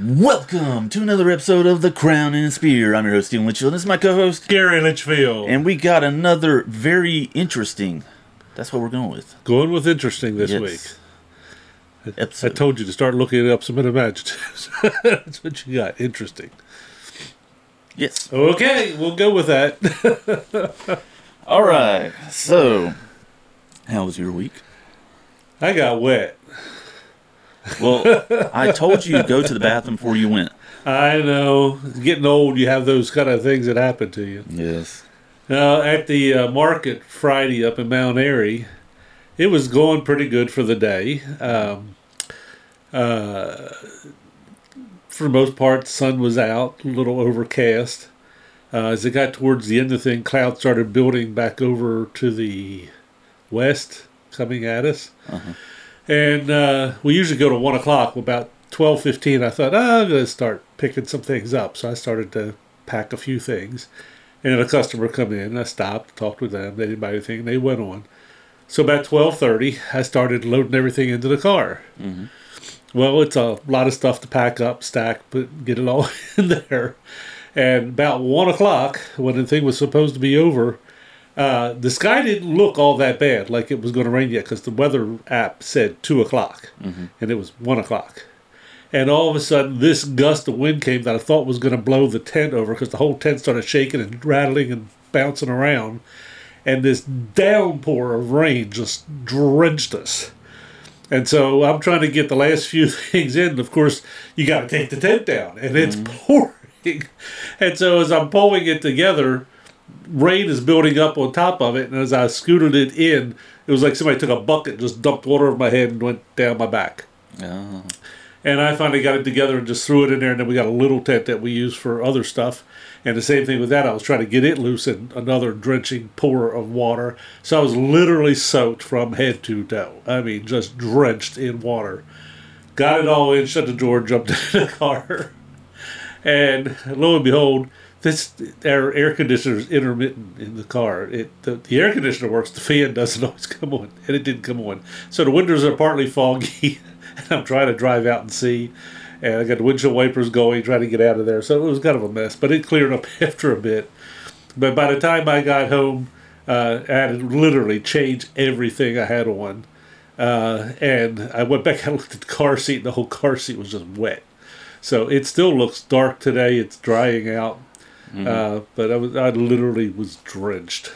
Welcome to another episode of The Crown and Spear. I'm your host, Stephen Litchfield. This is my co host, Gary Litchfield. and we got another very interesting. That's what we're going with. Going with interesting this Yes. week. I Episode. told you to start looking up some bit of adjectives. That's what you got. Interesting. yes. Okay, we'll go with that. All right. So, how was your week? I got wet. Well, I told you to go to the bathroom before you went. I know. Getting old, you have those kind of things that happen to you. Yes. Now, at the uh, market Friday up in Mount Airy, it was going pretty good for the day. Um, uh, for the most part, the sun was out, a little overcast. Uh, as it got towards the end of the thing, clouds started building back over to the west, coming at us. Uh-huh. And uh, we usually go to one o'clock. About twelve fifteen, I thought, oh, I'm going to start picking some things up. So I started to pack a few things. And a customer come in. I stopped, talked with them. They didn't buy anything. And they went on. So about twelve thirty, I started loading everything into the car. Mhm. Well, it's a lot of stuff to pack up, stack, but get it all in there. And about one o'clock, when the thing was supposed to be over, uh, the sky didn't look all that bad, like it was going to rain yet, because the weather app said two o'clock, and it was one o'clock. And all of a sudden, this gust of wind came that I thought was going to blow the tent over, because the whole tent started shaking and rattling and bouncing around, and this downpour of rain just drenched us. And so I'm trying to get the last few things in. Of course, you got to take the tent down, and it's pouring. And so as I'm pulling it together, rain is building up on top of it. And as I scooted it in, it was like somebody took a bucket, just dumped water over my head, and went down my back. Oh. And I finally got it together and just threw it in there. And then we got a little tent that we use for other stuff. And the same thing with that, I was trying to get it loose in another drenching pour of water. So I was literally soaked from head to toe. I mean, just drenched in water. Got it all in, shut the door, jumped in the car. And lo and behold, this our air conditioner is intermittent in the car. It the, the air conditioner works, the fan doesn't always come on, and it didn't come on. So the windows are partly foggy, and I'm trying to drive out and see. And I got the windshield wipers going, trying to get out of there. So it was kind of a mess, but it cleared up after a bit. But by the time I got home, uh, I had to literally change everything I had on. Uh, and I went back and looked at the car seat, and the whole car seat was just wet. So it still looks dark today. It's drying out, uh, but I was I literally was drenched.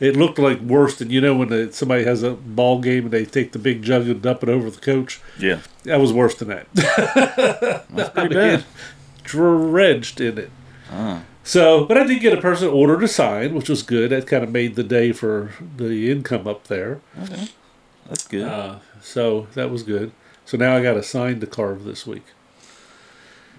It looked like worse than you know when the, somebody has a ball game and they take the big jug and dump it over the coach. Yeah. That was worse than that. That's pretty bad. drenched in it. Ah. So, but I did get a person order to sign, which was good. That kind of made the day for the income up there. Okay. That's good. Uh, so that was good. So now I got a sign to carve this week.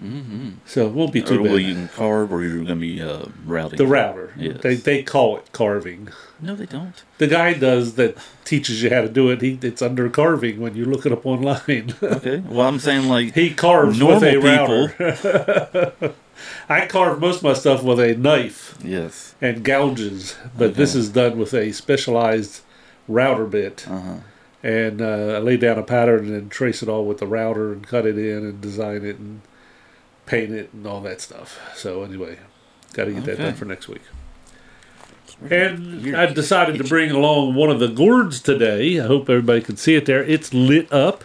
Mm-hmm. So it won't be too Or bad. you can carve or you're going to be uh, routing? the router. Yes. They they call it carving. No, they don't. The guy does that teaches you how to do it. He it's under carving when you look it up online. Okay. Well, I'm saying like he carves Normal with a people. router. I carve most of my stuff with a knife yes. and gouges, but this is done with a specialized router bit. Uh huh. And uh, I lay down a pattern and trace it all with the router and cut it in and design it and paint it and all that stuff. So anyway, got to get that done for next week. And I decided to bring along one of the gourds today. I hope everybody can see it there. It's lit up.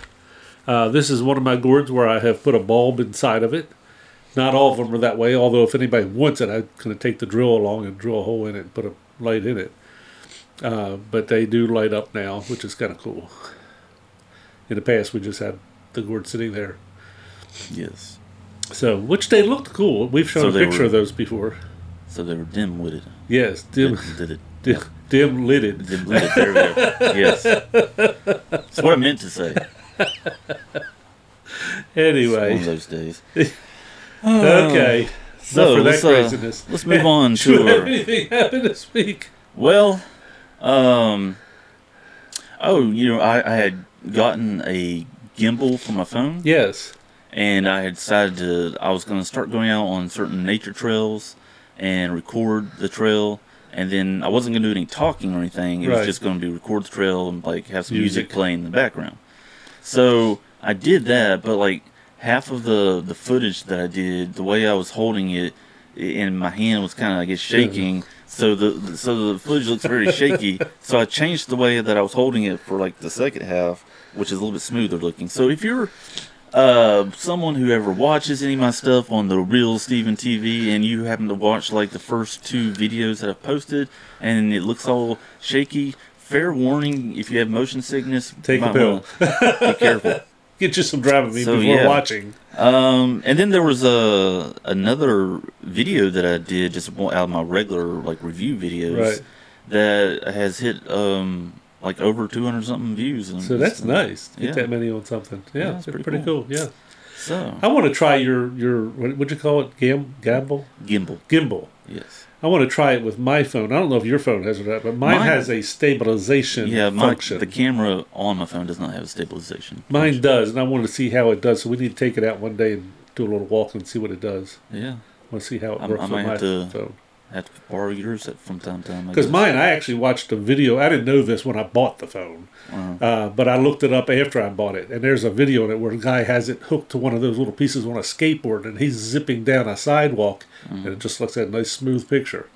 Uh, this is one of my gourds where I have put a bulb inside of it. Not all of them are that way, although if anybody wants it, I'm going to take the drill along and drill a hole in it and put a light in it. Uh, but they do light up now, which is kind of cool. In the past, we just had the gourd sitting there. Yes. So, which they looked cool. We've shown So a picture were- of those before. So they were dim witted. Yes, dim, Did it? dim, dim lidded. Dim witted. There we go. Yes. That's what I meant to say. It's one of Anyway, those days. okay. So let's, uh, craziness. let's move on to our. anything happen this week? Well, um, oh, you know, I, I had gotten a gimbal for my phone, Yes. And I had decided to. I was going to start going out on certain nature trails and record the trail. And then I wasn't going to do any talking or anything. It Right. was just going to be record the trail and like have some music, Music. playing in the background. So I did that, but like half of the the footage that I did, the way I was holding it, i- and my hand was kind of I guess shaking. So the so the footage looks very shaky. So I changed the way that I was holding it for like the second half, which is a little bit smoother looking. So if you're uh, someone who ever watches any of my stuff on the real Stephen TV, and you happen to watch like the first two videos that I've posted, and it looks all shaky, fair warning: if you have motion sickness, Take a pill. Be careful. Get you some Dramamine So, before yeah. watching. Um, and then there was a another video that I did just out of my regular like review videos Right. that has hit um like over two hundred something views. And So that's nice. Get Yeah. that many on something. Yeah, Yeah, it's pretty, pretty cool. Yeah. So I want to try your your what would you call it? Gam gamble gimbal, gimbal. yes, I want to try it with my phone. I don't know if your phone has it but mine, Mine- has a stabilization yeah. My, function. the camera on my phone does not have a stabilization. Mine does, and I want to see how it does. So we need to take it out one day and do a little walk and see what it does. Yeah, I want to see how it I- works I might my have to- phone. Have to borrow yours at- from time to time. Because mine, I actually watched a video. I didn't know this when I bought the phone, Uh, uh, but I looked it up after I bought it, and there's a video in it where a guy has it hooked to one of those little pieces on a skateboard, and he's zipping down a sidewalk, Mm-hmm. and it just looks like a nice smooth picture.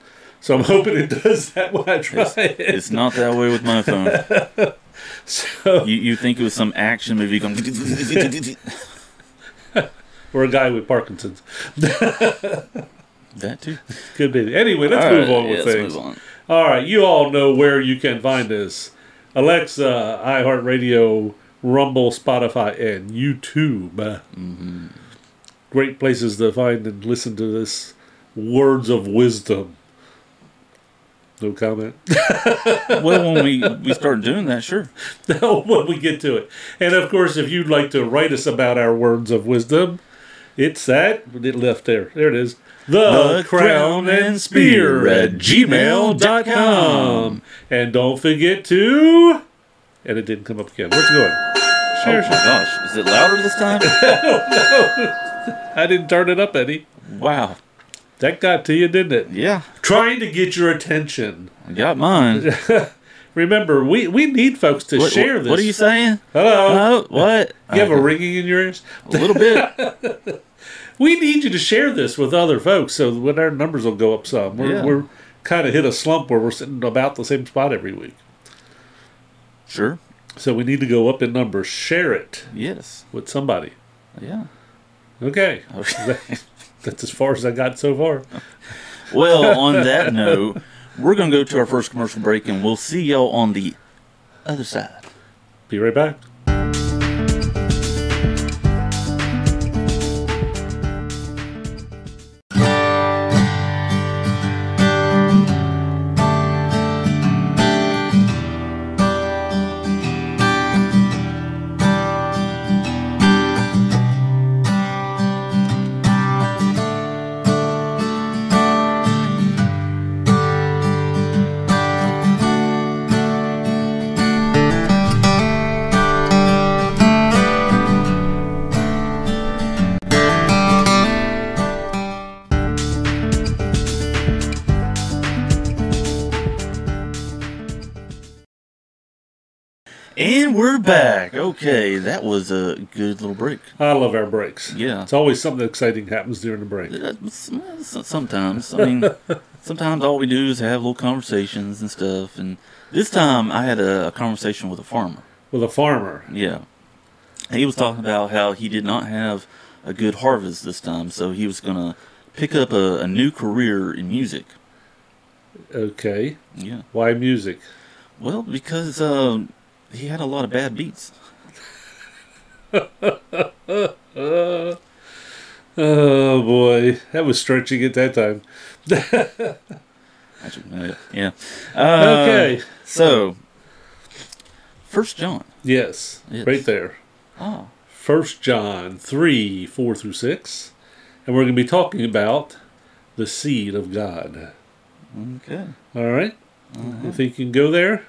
So I'm hoping it does that when I try it's, it. it's not that way with my phone. So, You you think it was some action movie going? or a guy with Parkinson's. That too. Could be. Anyway, let's All move right, on with yeah, let's things. on. All right, you all know where you can find us Alexa, iHeartRadio, Rumble, Spotify, and YouTube. Mm-hmm. Great places to find and listen to this words of wisdom. No comment. well, when we we start doing that, sure. when we get to it. And of course, if you'd like to write us about our words of wisdom, it's that. It left there. There it is. The, The crown and spear at gmail.com. And don't forget to. And it didn't come up again. Where's it going? Oh my gosh, is it louder this time? I didn't turn it up any. wow. That got to you, didn't it? Yeah, Trying to get your attention. I got mine. Remember, we, we need folks to What, share this. what are you saying? Hello. Oh, what? you have a ringing in your ears? A little bit. We need you to share this with other folks so that our numbers will go up some. We're, Yeah. we're kind of hit a slump where we're sitting about the same spot every week. Sure. So we need to go up in numbers. Share it Yes. with somebody. Yeah. Okay. Okay. That's as far as I got so far. Well, on that note, we're gonna go to our first commercial break, and we'll see y'all on the other side. Be right back. Back. Okay, that was a good little break. I love our breaks. Yeah. It's always something exciting happens during the break. Sometimes, I mean, sometimes all we do is have little conversations and stuff. And this time, I had a, a conversation with a farmer. With a farmer. Yeah, he was talking about how he did not have a good harvest this time, so he was gonna pick up a, a new career in music. Okay. Yeah, Why music? well, because um, he had a lot of bad beats. Oh boy, that was stretching at that time. Yeah. Uh, Okay. So, First John. Yes, Yes. right there. Oh, First John three four through six, and we're going to be talking about the seed of God. okay. All right? You think you can go there?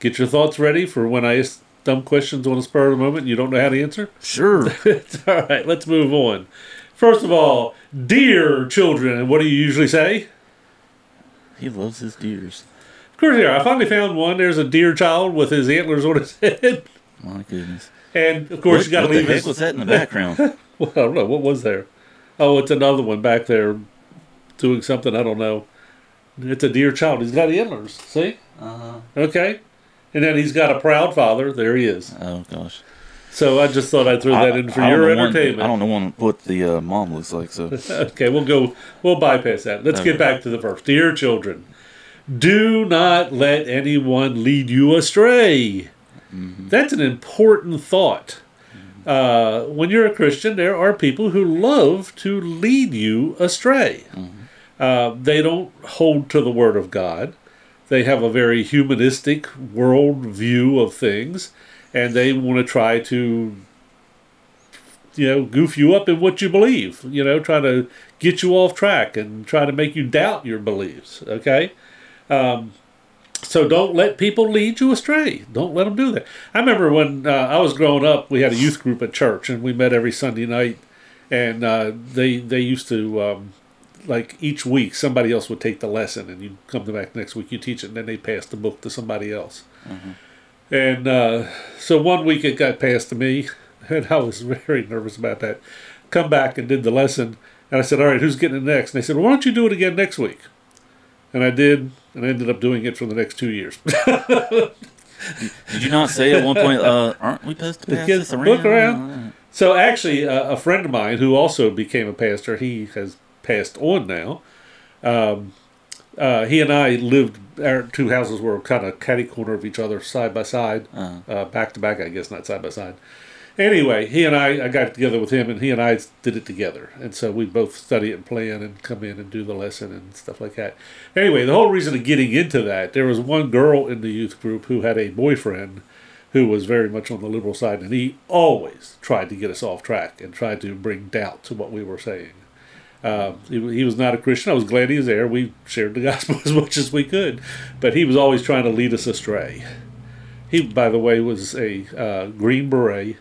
Get your thoughts ready for when I ask dumb questions on the spur of the moment. and You don't know how to answer. Sure. all right. Let's move on. First of all, dear children, what do you usually say? he loves his deers. Of course, here I finally found one. There's a deer child with his antlers on his head. My goodness. And of course, what, you got to what leave heck his. was that in the background? Well, I don't know what was there. Oh, it's another one back there doing something. I don't know. It's a dear child. He's got antlers. See? uh, huh. Okay. And then he's got a proud father. There he is. oh gosh. So I just thought I'd throw that in for your know one- entertainment. I don't know what the uh, mom looks like. So Okay, we'll go. We'll bypass that. Let's Okay. get back to the verse. Dear children, do not let anyone lead you astray. That's an important thought. Uh, when you're a Christian, there are people who love to lead you astray. Uh, they don't hold to the Word of God. They have a very humanistic world view of things, and they want to try to you know, goof you up in what you believe, you know, try to get you off track and try to make you doubt your beliefs, okay? Um, so don't let people lead you astray. Don't let them do that. I remember when uh, I was growing up, we had a youth group at church, and we met every Sunday night, and uh, they they used to um, like each week somebody else would take the lesson, and you come back next week, you teach it, and then they pass the book to somebody else. And uh, so one week it got passed to me, and I was very nervous about that. Come back and did the lesson, and I said, "All right, who's getting it next?" And they said, well, "Why don't you do it again next week?" And I did, and I ended up doing it for the next two years. did you not say at one point, uh, aren't we supposed to pass this the around? book around. so actually, uh, a friend of mine who also became a pastor, he has passed on now. Um, uh, he and I lived. Our two houses were kind of catty corner of each other, side by side, Uh, uh, back to back. I guess not side by side. Anyway, he and I, I got together with him, and he and I did it together, and so we both study it and plan and come in and do the lesson and stuff like that. Anyway, the whole reason of getting into that, there was one girl in the youth group who had a boyfriend who was very much on the liberal side, and he always tried to get us off track and tried to bring doubt to what we were saying. Um, he, he was not a Christian. I was glad he was there. We shared the gospel as much as we could, but he was always trying to lead us astray. He, by the way, was a uh, Green Beret,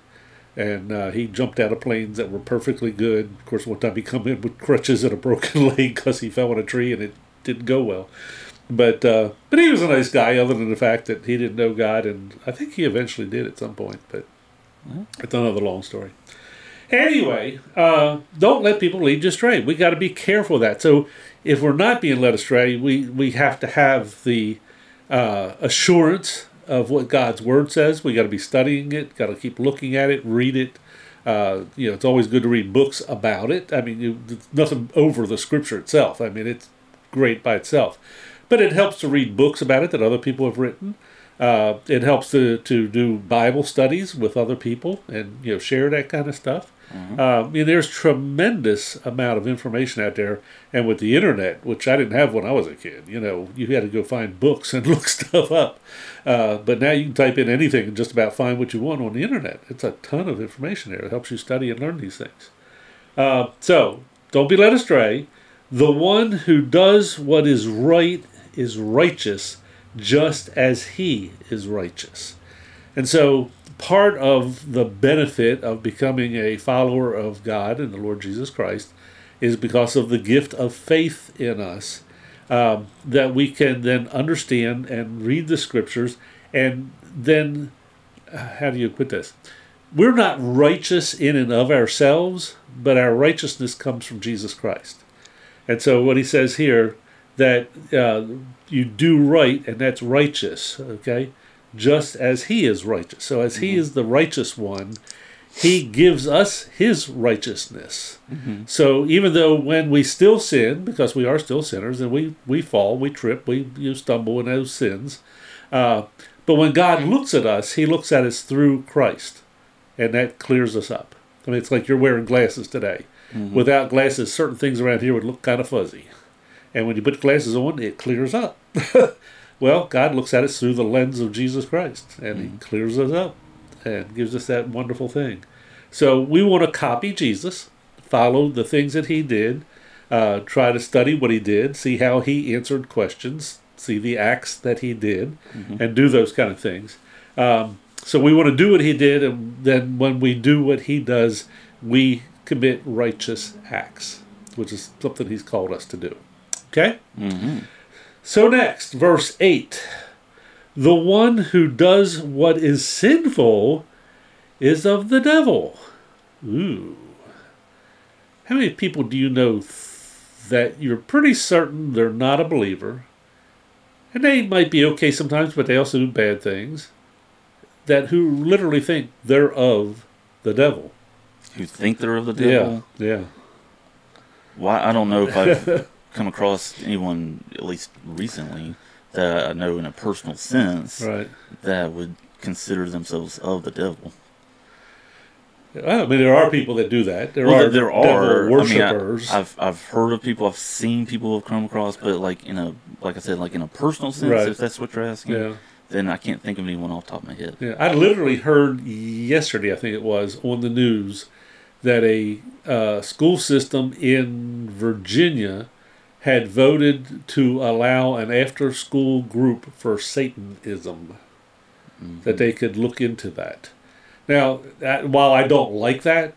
and uh, he jumped out of planes that were perfectly good. Of course, one time he come in with crutches and a broken leg because he fell on a tree and it didn't go well. But uh, but he was a nice guy, other than the fact that he didn't know God, and I think he eventually did at some point. But it's another long story. Anyway, uh, don't let people lead you astray. We got to be careful of that. So if we're not being led astray, we we have to have the uh, assurance of what God's word says. We got to be studying it. Got to keep looking at it, read it. Uh, you know, it's always good to read books about it. I mean, you, nothing over the scripture itself. I mean, it's great by itself, but it helps to read books about it that other people have written. Uh, it helps to, to do Bible studies with other people and you know share that kind of stuff. Uh, I mean, there's tremendous amount of information out there, and with the internet, which I didn't have when I was a kid, you know, you had to go find books and look stuff up. Uh, but now you can type in anything and just about find what you want on the internet. It's a ton of information there. It helps you study and learn these things. Uh, so don't be led astray. The one who does what is right is righteous, just as he is righteous. And so part of the benefit of becoming a follower of God and the Lord Jesus Christ is because of the gift of faith in us um, that we can then understand and read the scriptures and then uh, how do you put this? We're not righteous in and of ourselves but our righteousness comes from jesus christ. And so what he says here that uh, you do right and that's righteous okay just as he is righteous so as he mm-hmm. is the righteous one he gives us his righteousness. Mm-hmm. So even though when we still sin, because we are still sinners, and we, we fall, we trip, we you stumble in those sins, uh, but when God mm-hmm. looks at us, he looks at us through Christ, and that clears us up. I mean, it's like you're wearing glasses today. Without glasses, certain things around here would look kind of fuzzy. And when you put glasses on, it clears up. well, God looks at us through the lens of Jesus Christ, and he clears us up and gives us that wonderful thing. So we want to copy Jesus, follow the things that he did, uh, try to study what he did, see how he answered questions, see the acts that he did, and do those kind of things. Um, so we want to do what he did, and then when we do what he does, we commit righteous acts, which is something he's called us to do. Okay? hmm So next, verse 8. The one who does what is sinful is of the devil. Ooh. How many people do you know th- that you're pretty certain they're not a believer? And they might be okay sometimes, but they also do bad things. That who literally think they're of the devil. Who think they're of the devil? Yeah, yeah. Why? I don't know if I've come across anyone, at least recently, that I know in a personal sense Right. that would consider themselves of the devil. I mean, there are people that do that. There Well, are there are. I mean, worshippers. I, have I've heard of people. I've seen people have come across, but like in a like I said, like in a personal sense, Right. if that's what you're asking, yeah. then I can't think of anyone off the top of my head. Yeah, I literally heard yesterday, I think it was, on the news that a uh, school system in Virginia had voted to allow an after school group for Satanism, mm-hmm. that they could look into that. Now, that, while I don't like that,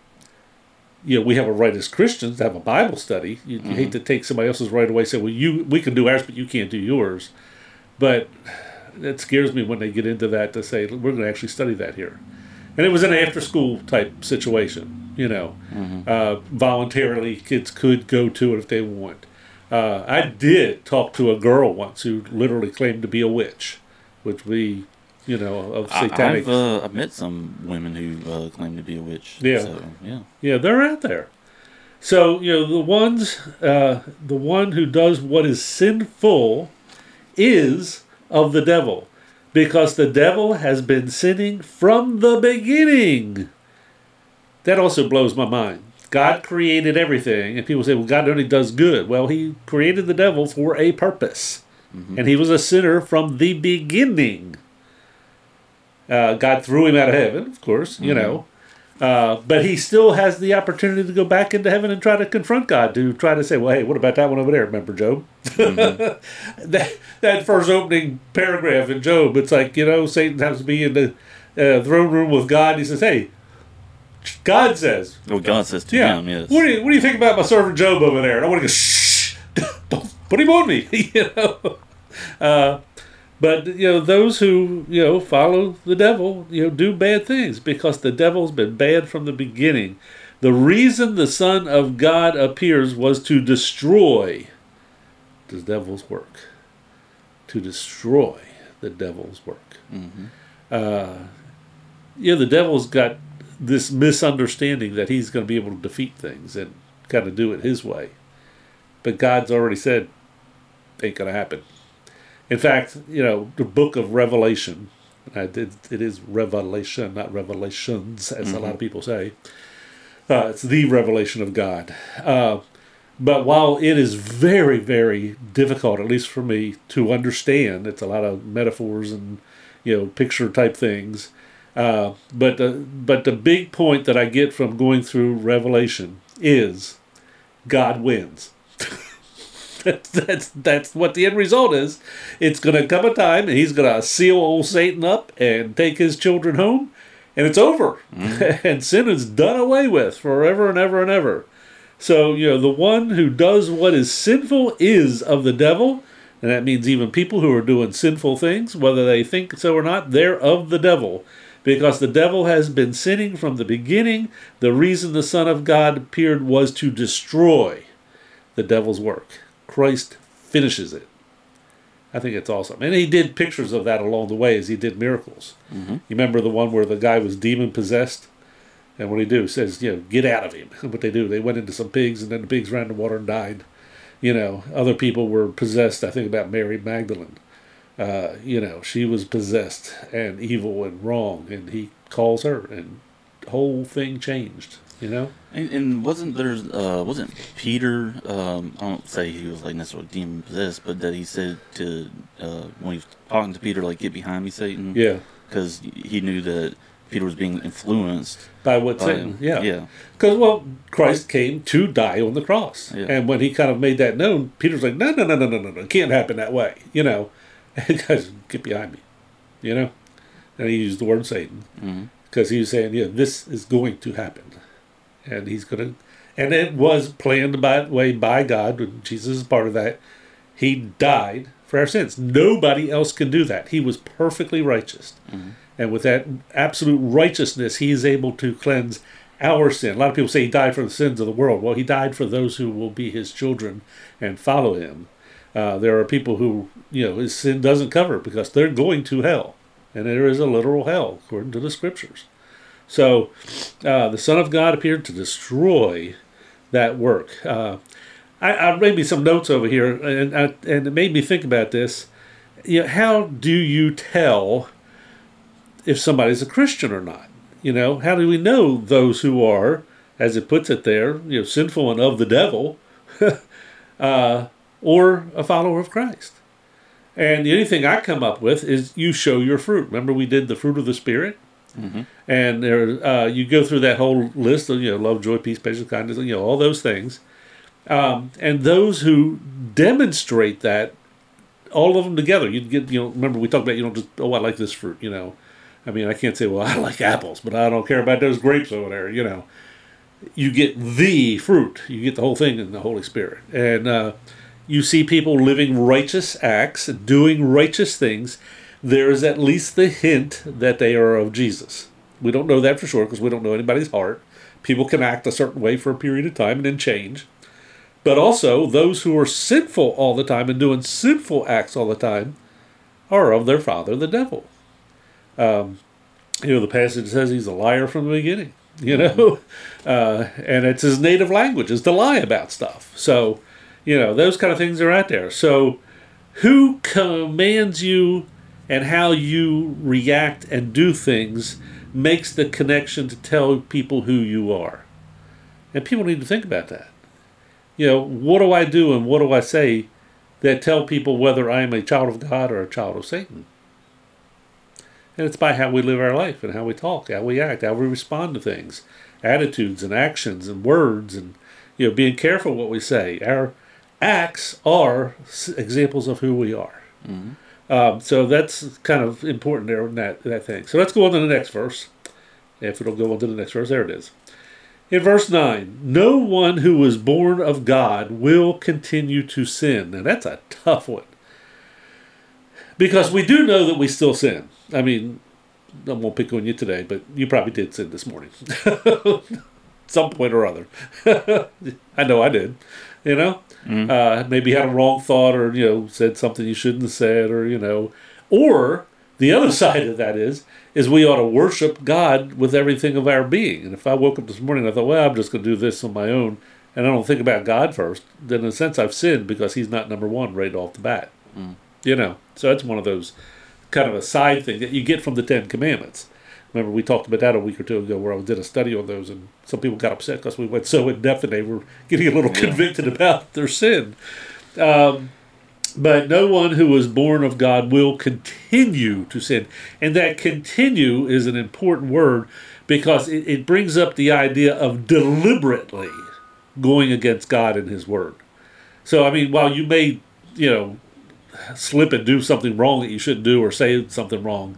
you know, we have a right as Christians to have a Bible study. You, you hate mm-hmm. to take somebody else's right away and say, well, you we can do ours, but you can't do yours. But it scares me when they get into that to say we're going to actually study that here and it was an after school type situation you know mm-hmm. uh, voluntarily kids could go to it if they want uh, i did talk to a girl once who literally claimed to be a witch which we you know of I, satanic I've, uh, I've met some women who uh, claim to be a witch. Yeah. So, yeah. Yeah, they're out there. So you know the ones, uh, the one who does what is sinful, is of the devil, because the devil has been sinning from the beginning. That also blows my mind. God created everything, and people say, "Well, God only does good." Well, He created the devil for a purpose, and he was a sinner from the beginning. Uh, God threw him out of heaven, of course, you know. Uh, but he still has the opportunity to go back into heaven and try to confront God, to try to say, well, hey, what about that one over there? Remember Job? that, that first opening paragraph in Job, it's like, you know, Satan has to be in the uh, throne room with God. He says, hey, God says, Well, God says to yeah, him, yes. what, do you, what do you think about my servant Job over there? And I want to go, shh, don't put him on me, you know. Uh, but you know those who you know follow the devil, you know, do bad things because the devil's been bad from the beginning. The reason the Son of God appears was to destroy the devil's work. To destroy the devil's work. hmm Uh, yeah, the devil's got this misunderstanding that he's going to be able to defeat things and kind of do it his way. But God's already said, ain't going to happen. In fact, you know, the book of Revelation, I did, it is Revelation, not Revelations, as a lot of people say. Uh, it's the revelation of God. Uh, but while it is very, very difficult, at least for me, to understand, it's a lot of metaphors and you know picture type things. Uh, but the but the big point that I get from going through Revelation is God wins. that's, that's that's what the end result is. It's going to come a time, and He's going to seal old Satan up and take his children home, and it's over, and sin is done away with forever and ever and ever. So, you know, the one who does what is sinful is of the devil, and that means even people who are doing sinful things, whether they think so or not, they're of the devil. Because the devil has been sinning from the beginning. The reason the Son of God appeared was to destroy the devil's work. Christ finishes it. I think it's awesome. And he did pictures of that along the way as he did miracles. hmm You remember the one where the guy was demon possessed? And what he do? Says, you know, get out of him. And what they do, they went into some pigs and then the pigs ran in the water and died. You know, other people were possessed. I think about Mary Magdalene. Uh, you know, she was possessed and evil and wrong, and he calls her, and whole thing changed. You know, And, and wasn't there, uh, wasn't Peter, um, I don't say he was like necessarily demon possessed, but that he said to, uh, when he was talking to Peter, like, get behind me, Satan? yeah. Because he knew that Peter was being influenced. By what by Satan? him. Yeah. Yeah. Because, well, Christ came to die on the cross. Yeah. And when he kind of made that known, Peter's like, no, no, no, no, no, no, no. It can't happen that way. You know, guys, get behind me. You know? And he used the word Satan hmm because he was saying, yeah, this is going to happen. And he's going to, and it was planned by way by God, Jesus is part of that. He died for our sins. Nobody else can do that. He was perfectly righteous. And with that absolute righteousness, he is able to cleanse our sin. A lot of people say he died for the sins of the world. Well, he died for those who will be his children and follow him. Uh, there are people who, you know, sin doesn't cover because they're going to hell. And there is a literal hell, according to the scriptures. So uh, the Son of God appeared to destroy that work. Uh, I, I made me some notes over here, and, I, and it made me think about this. You know, how do you tell if somebody's a Christian or not? You know, how do we know those who are, as it puts it there, you know, sinful and of the devil, uh, or a follower of Christ? And the only thing I come up with is you show your fruit. Remember, we did the fruit of the Spirit? And there, uh, you go through that whole list of you know love, joy, peace, patience, kindness, you know all those things, um, and those who demonstrate that, all of them together, you get you know remember we talked about you don't just oh I like this fruit you know, I mean I can't say well I like apples but I don't care about those grapes over there you know, you get the fruit you get the whole thing in the Holy Spirit and uh, you see people living righteous acts doing righteous things there is at least the hint that they are of Jesus. We don't know that for sure because we don't know anybody's heart. People can act a certain way for a period of time and then change. But also, those who are sinful all the time and doing sinful acts all the time are of their father, the devil. Um, you know, the passage says he's a liar from the beginning, you know, uh, and it's his native language is to lie about stuff. So, you know, those kind of things are out there. So, who commands you and how you react and do things makes the connection to tell people who you are. And people need to think about that. You know, what do I do and what do I say that tell people whether I am a child of God or a child of Satan? And it's by how we live our life and how we talk, how we act, how we respond to things, attitudes and actions and words, and you know, being careful what we say. Our acts are s- examples of who we are. Um, so that's kind of important there in that, that thing. So let's go on to the next verse. If it'll go on to the next verse, there it is. In verse 9, no one who was born of God will continue to sin. Now that's a tough one. Because we do know that we still sin. I mean, I won't pick on you today, but you probably did sin this morning. Some point or other. I know I did. You know? Uh, maybe had a wrong thought or, you know, said something you shouldn't have said or, you know. Or the other side of that is, is we ought to worship God with everything of our being. And if I woke up this morning and I thought, well, I'm just going to do this on my own, and I don't think about God first, then in a sense I've sinned because He's not number one right off the bat. You know, so that's one of those kind of a side thing that you get from the Ten Commandments. Remember, we talked about that a week or two ago where I did a study on those, and some people got upset because we went so in depth and they were getting a little Yeah. convicted about their sin. Um, but no one who is born of God will continue to sin. And that continue is an important word because it, it brings up the idea of deliberately going against God and His Word. So, I mean, while you may, you know, slip and do something wrong that you shouldn't do or say something wrong,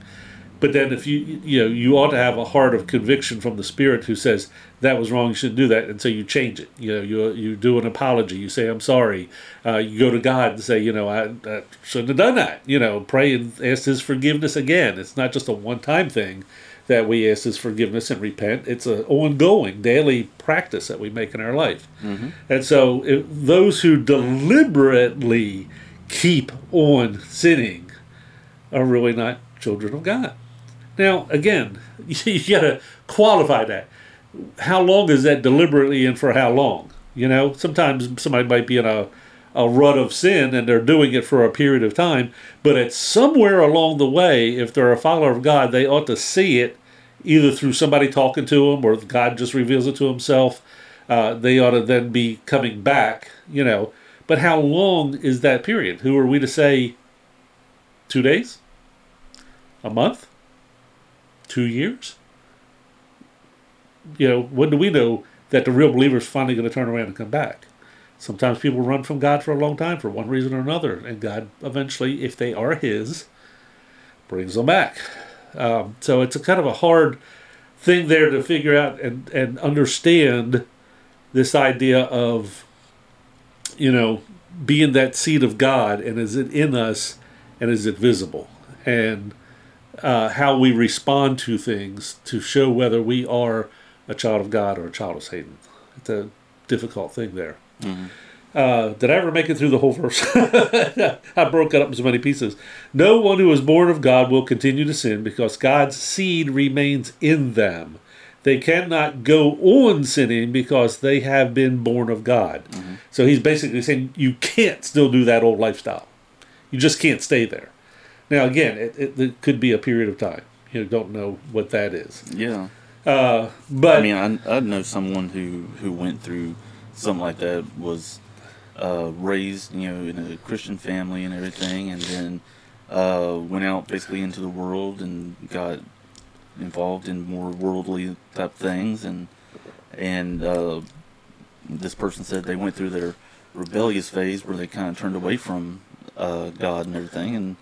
but then if you, you know, you ought to have a heart of conviction from the Spirit who says that was wrong, you shouldn't do that, and so you change it. You know, you you do an apology, you say I'm sorry, uh, you go to God and say, you know, I, I shouldn't have done that. You know, pray and ask His forgiveness again. It's not just a one-time thing that we ask His forgiveness and repent. It's an ongoing, daily practice that we make in our life. And so, if those who deliberately keep on sinning are really not children of God. Now, again, you got to qualify that. How long is that deliberately and for how long? You know, sometimes somebody might be in a, a rut of sin and they're doing it for a period of time, but it's somewhere along the way, if they're a follower of God, they ought to see it either through somebody talking to them or God just reveals it to himself. Uh, they ought to then be coming back, you know. But how long is that period? Who are we to say two days? A month? Two years? You know, when do we know that the real believer is finally going to turn around and come back? Sometimes people run from God for a long time for one reason or another, and God eventually, if they are His, brings them back. Um, so it's a kind of a hard thing there to figure out and, and understand this idea of, you know, being that seed of God, and is it in us, and is it visible, and uh, how we respond to things to show whether we are a child of God or a child of Satan. It's a difficult thing there. Uh, did I ever make it through the whole verse? I broke it up in so many pieces. No one who is born of God will continue to sin because God's seed remains in them. They cannot go on sinning because they have been born of God. So he's basically saying you can't still do that old lifestyle. You just can't stay there. Now, again, it, it, it could be a period of time. You don't know what that is. Yeah. Uh, but I mean, I, I know someone who, who went through something like that, was uh, raised, you know, in a Christian family and everything, and then uh, went out basically into the world and got involved in more worldly type things, and and uh, this person said they went through their rebellious phase where they kind of turned away from uh, God and everything, and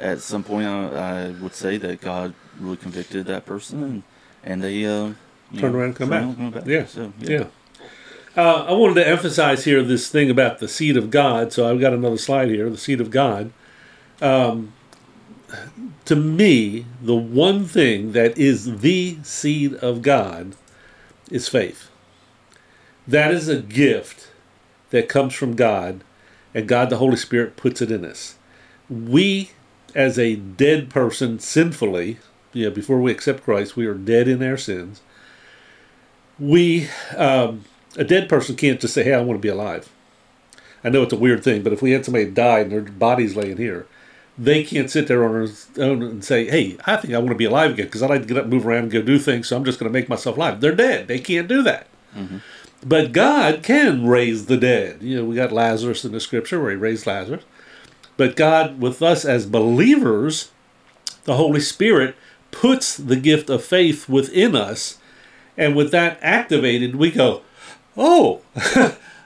at some point I, I would say that God really convicted that person, and and they uh, Turned know, around and come back. around and Yeah. So Yeah. Uh, I wanted to emphasize here this thing about the seed of God. So I've got another slide here the seed of God. Um, to me, the one thing that is the seed of God is faith. That is a gift that comes from God, and God the Holy Spirit puts it in us. We, as a dead person, sinfully, know, before we accept Christ, we are dead in our sins. We, um, a dead person can't just say, "Hey, I want to be alive." I know it's a weird thing, but if we had somebody die and their body's laying here, they can't sit there on their own and say, "Hey, I think I want to be alive again because I like to get up, and move around, and go do things. So I'm just going to make myself alive." They're dead; they can't do that. But God can raise the dead. You know, we got Lazarus in the scripture where He raised Lazarus. But God, with us as believers, the Holy Spirit puts the gift of faith within us, and with that activated, we go, "Oh,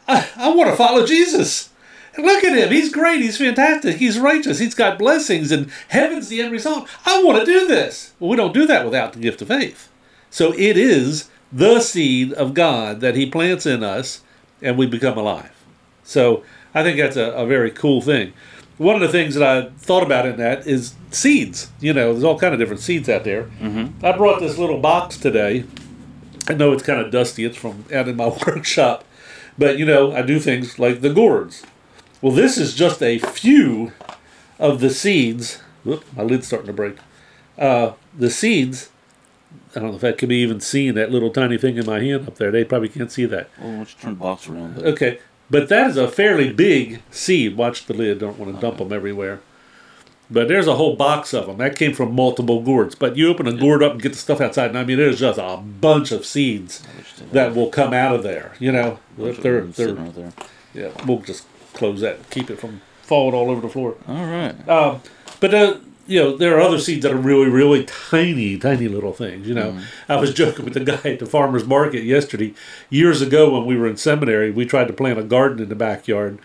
I, I want to follow Jesus." Look at him. He's great. He's fantastic. He's righteous. He's got blessings, and heaven's the end result. I want to do this. Well, we don't do that without the gift of faith. So it is the seed of God that He plants in us, and we become alive. So I think that's a, a very cool thing. One of the things that I thought about in that is seeds. You know, there's all kind of different seeds out there. Mm-hmm. I brought this little box today. I know it's kind of dusty. It's from out in my workshop. But, you know, I do things like the gourds. Well, this is just a few of the seeds. Whoop, my lid's starting to break. Uh, the seeds. I don't know if that can be even seen, that little tiny thing in my hand up there. They probably can't see that. Well, why don't turn the box around? Okay. But that is a fairly big seed. Watch the lid. Don't want to dump them everywhere. But there's a whole box of them. That came from multiple gourds. But you open a gourd up and get the stuff outside, and I mean, there's just a bunch of seeds that will come out of there. You know, of they're, they're, right there. yeah, we'll just close that, keep it from falling all over the floor. All right. Um, but uh, you know, there are other seeds that are really, really tiny, tiny little things. You know, I was joking with the guy at the farmers market yesterday. Years ago, when we were in seminary, we tried to plant a garden in the backyard,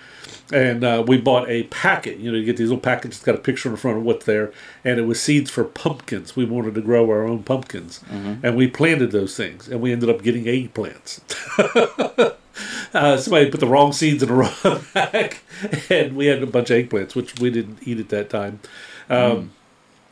and uh, we bought a packet. You know, you get these little packets. that's got a picture in the front of what's there, and it was seeds for pumpkins. We wanted to grow our own pumpkins, and we planted those things, and we ended up getting eggplants. Uh, somebody put the wrong seeds in the wrong bag, and we had a bunch of eggplants, which we didn't eat at that time. Um,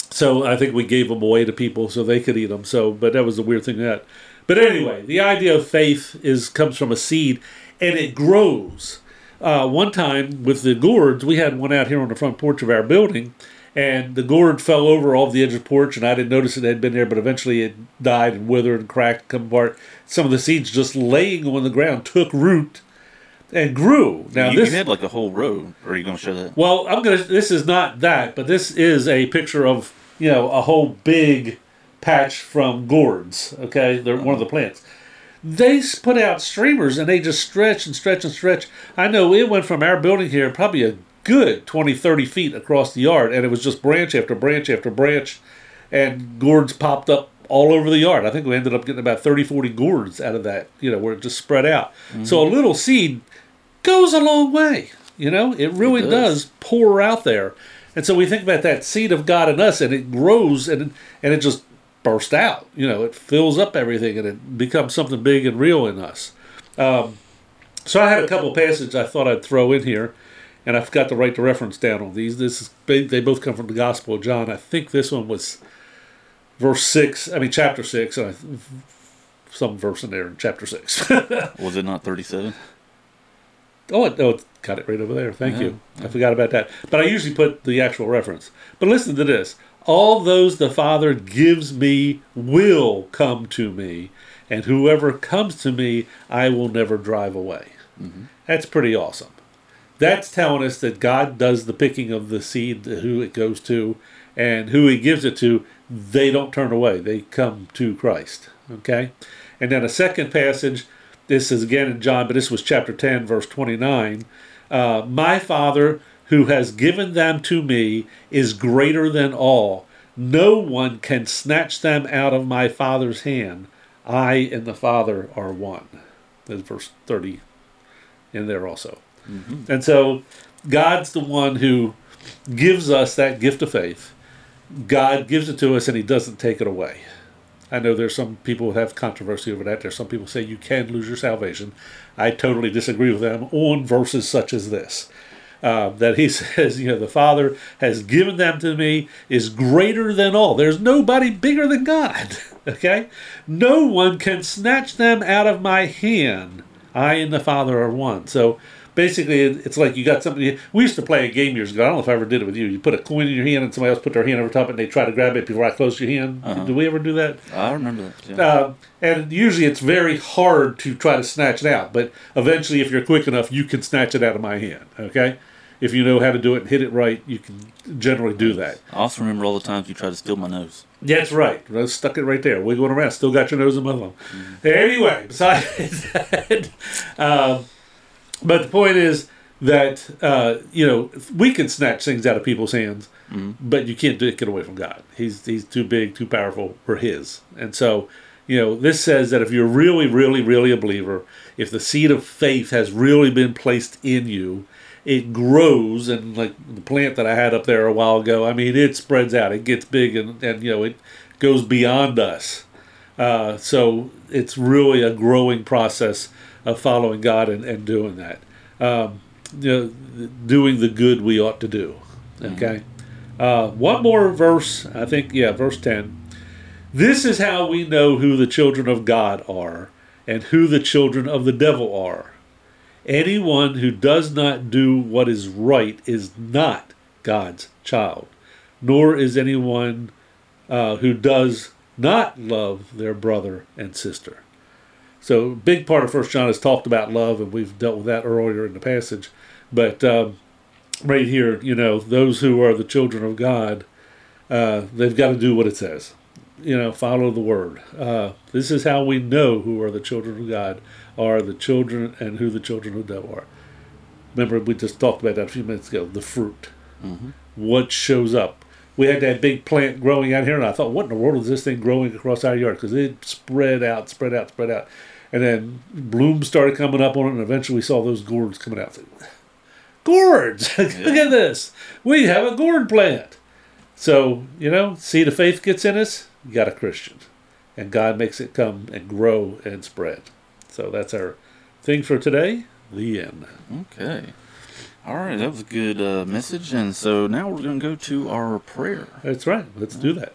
So I think we gave them away to people so they could eat them. So, but that was the weird thing that. But anyway, the idea of faith is comes from a seed, and it grows. Uh, one time with the gourds, we had one out here on the front porch of our building, and the gourd fell over off the edge of the porch, and I didn't notice it had been there, but eventually it died and withered and cracked, come apart. Some of the seeds just laying on the ground took root and grew. Now you, this you had like a whole row. Or are you going to show that? well, I'm gonna. This is not that, but this is a picture of you know a whole big patch from gourds. Okay, they're one of the plants. They put out streamers and they just stretch and stretch and stretch. I know it went from our building here probably a good 20, 30 feet across the yard, and it was just branch after branch after branch, and gourds popped up all over the yard. I think we ended up getting about 30, 40 gourds out of that, you know, where it just spread out. So mm-hmm. a little seed goes a long way. You know, it really It does. does. pour out there. And so we think about that seed of God in us, and it grows and and it just bursts out. You know, it fills up everything, and it becomes something big and real in us. Um, so I had a couple passages I thought I'd throw in here, and I forgot to write the reference down on these. This is they both come from the Gospel of John. I think this one was verse six. I mean chapter six. And I, some verse in there in chapter six. Was it not thirty-seven? Oh, it, oh, it's got it right over there. Thank Yeah, you. I forgot about that. But I usually put the actual reference. But listen to this. All those the Father gives me will come to me, and whoever comes to me, I will never drive away. Mm-hmm. That's pretty awesome. That's telling us that God does the picking of the seed, who it goes to, and who He gives it to. They don't turn away; they come to Christ. Okay, and then a second passage. This is again in John, but this was chapter ten, verse twenty-nine. Uh, My Father, who has given them to me, is greater than all. No one can snatch them out of my Father's hand. I and the Father are one. That's verse 30 in there also. And so God's the one who gives us that gift of faith. God gives it to us and he doesn't take it away. I know there's some people who have controversy over that. There's some people say you can lose your salvation. I totally disagree with them on verses such as this. Uh, that he says, you know, the Father has given them to me is greater than all. There's nobody bigger than God. Okay? No one can snatch them out of my hand. I and the Father are one. So basically, it's like you got something. We used to play a game years ago. I don't know if I ever did it with you. You put a coin in your hand and somebody else put their hand over top and they try to grab it before I close your hand. Uh-huh. Do we ever do that? I remember that. Yeah. Uh, and usually it's very hard to try to snatch it out. But eventually, if you're quick enough, you can snatch it out of my hand. Okay? If you know how to do it and hit it right, you can generally do that. I also remember all the times you tried to steal my nose. That's right. I stuck it right there, wiggling around. Still got your nose in my thumb. Anyway, besides that, um, but the point is that uh, you know we can snatch things out of people's hands, but you can't take it away from God. He's he's too big, too powerful for His, and so you know this says that if you're really, really, really a believer, if the seed of faith has really been placed in you, it grows and like the plant that I had up there a while ago. I mean, it spreads out. It gets big and and you know it goes beyond us. Uh, so it's really a growing process of following God and, and doing that. Um, you know, doing the good we ought to do. Okay. Uh, one more verse, I think, yeah, verse 10. This is how we know who the children of God are and who the children of the devil are. Anyone who does not do what is right is not God's child, nor is anyone uh, who does not love their brother and sister. So, a big part of First John is talked about love, and we've dealt with that earlier in the passage. But um, right here, you know, those who are the children of God, uh, they've got to do what it says. You know, follow the word. Uh, this is how we know who are the children of God, are the children, and who the children of the devil are. Remember, we just talked about that a few minutes ago. The fruit, what shows up. We had that big plant growing out here, and I thought, what in the world is this thing growing across our yard? Because it spread out, spread out, spread out, and then blooms started coming up on it, and eventually we saw those gourds coming out. Gourds! Look at this. We have a gourd plant. So, you know, seed of faith gets in us, you got a Christian. And God makes it come and grow and spread. So that's our thing for today. The end. Okay. All right, that was a good uh, message. And so now we're going to go to our prayer. That's right. Let's do that.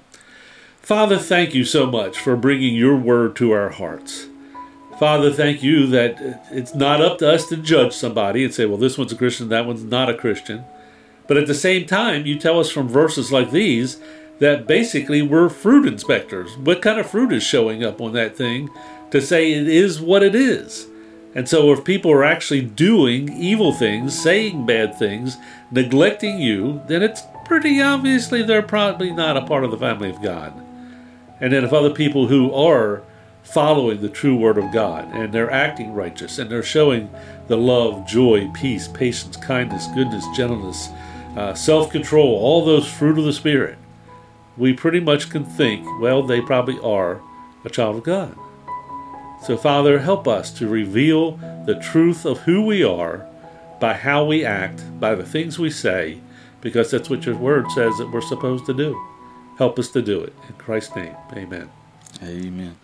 Father, thank you so much for bringing your word to our hearts. Father, thank you that it's not up to us to judge somebody and say, well, this one's a Christian, that one's not a Christian. But at the same time, you tell us from verses like these that basically we're fruit inspectors. What kind of fruit is showing up on that thing to say it is what it is? And so if people are actually doing evil things, saying bad things, neglecting you, then it's pretty obviously they're probably not a part of the family of God. And then if other people who are following the true word of God and they're acting righteous and they're showing the love, joy, peace, patience, kindness, goodness, gentleness, uh, self control, all those fruit of the Spirit, we pretty much can think, well, they probably are a child of God. So, Father, help us to reveal the truth of who we are by how we act, by the things we say, because that's what your word says that we're supposed to do. Help us to do it. In Christ's name, amen. Amen.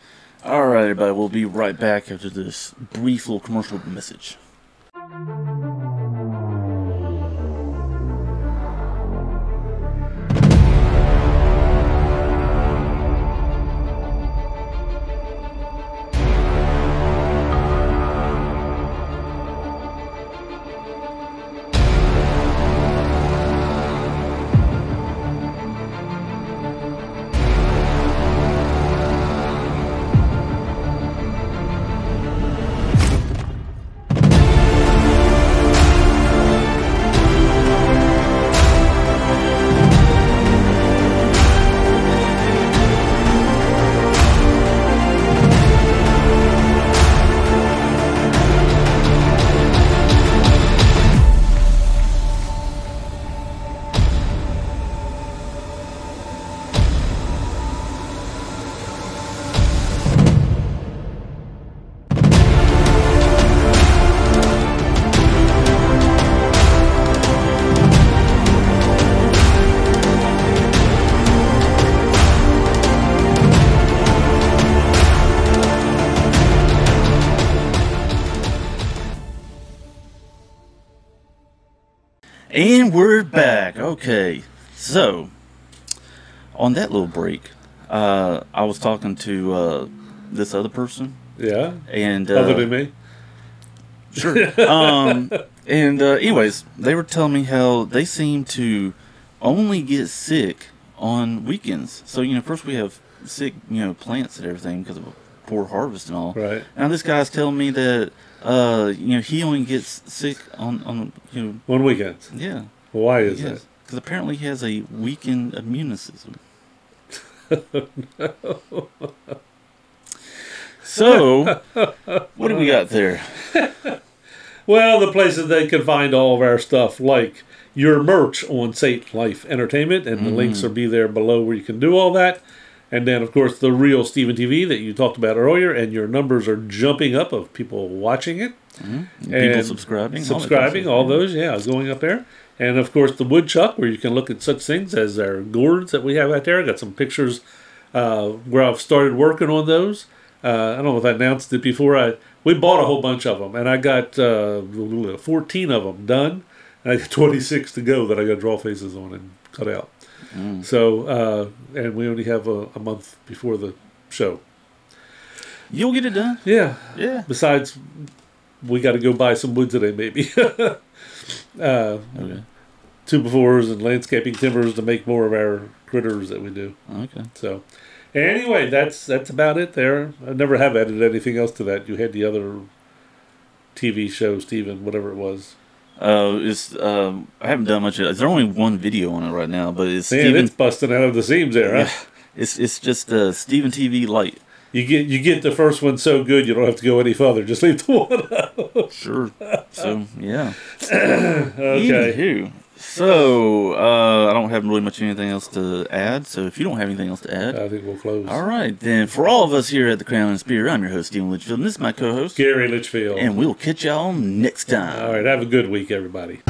All right, everybody. We'll be right back after this brief little commercial message. Okay. So, on that little break, uh, I was talking to uh, this other person, Yeah. and uh, Other than me. Sure. um, and uh, anyways, they were telling me how they seem to only get sick on weekends. So you know, first we have sick, you know, plants and everything because of a poor harvest and all. Right. Now this guy's telling me that uh, you know he only gets sick on on you know On weekends. yeah Why is yes because apparently he has a weakened immune system. so, what do we got there? Well, the places they can find all of our stuff, like your merch on Saint Life Entertainment, and the mm-hmm. links will be there below where you can do all that. And then, of course, the real Stephen TV that you talked about earlier, and your numbers are jumping up of people watching it. Mm-hmm. People And subscribing, all subscribing, stuff. all those, yeah, going up there. And of course, the woodchuck, where you can look at such things as our gourds that we have out there. I got some pictures uh, where I've started working on those. Uh, I don't know if I announced it before. I we bought a whole bunch of them, and I got uh, 14 of them done, and I got 26 to go that I got to draw faces on and cut out. So, uh, and we only have a, a month before the show. You'll get it done. Yeah, Yeah. Besides, we got to go buy some wood today, maybe. uh, Okay. two befores and landscaping timbers to make more of our critters that we do. Okay. So, anyway, that's that's about it. There, I never have added anything else to that. You had the other TV show, Steven, whatever it was. Uh, it's um, I haven't done much. Of, there's only one video on it right now, but it's Man, Steven. it's busting out of the seams there. yeah, it's it's just uh, Stephen TV Light. You get you get the first one so good you don't have to go any further. Just leave the one out. Sure. So yeah. Okay. Anywho, so uh, I don't have really much anything else to add. So if you don't have anything else to add, I think we'll close. all right then. For all of us here at the Crown and Spear, I'm your host Stephen Litchfield, and this is my co-host, Gary Litchfield. and we'll catch y'all next time. All right. Have a good week, everybody.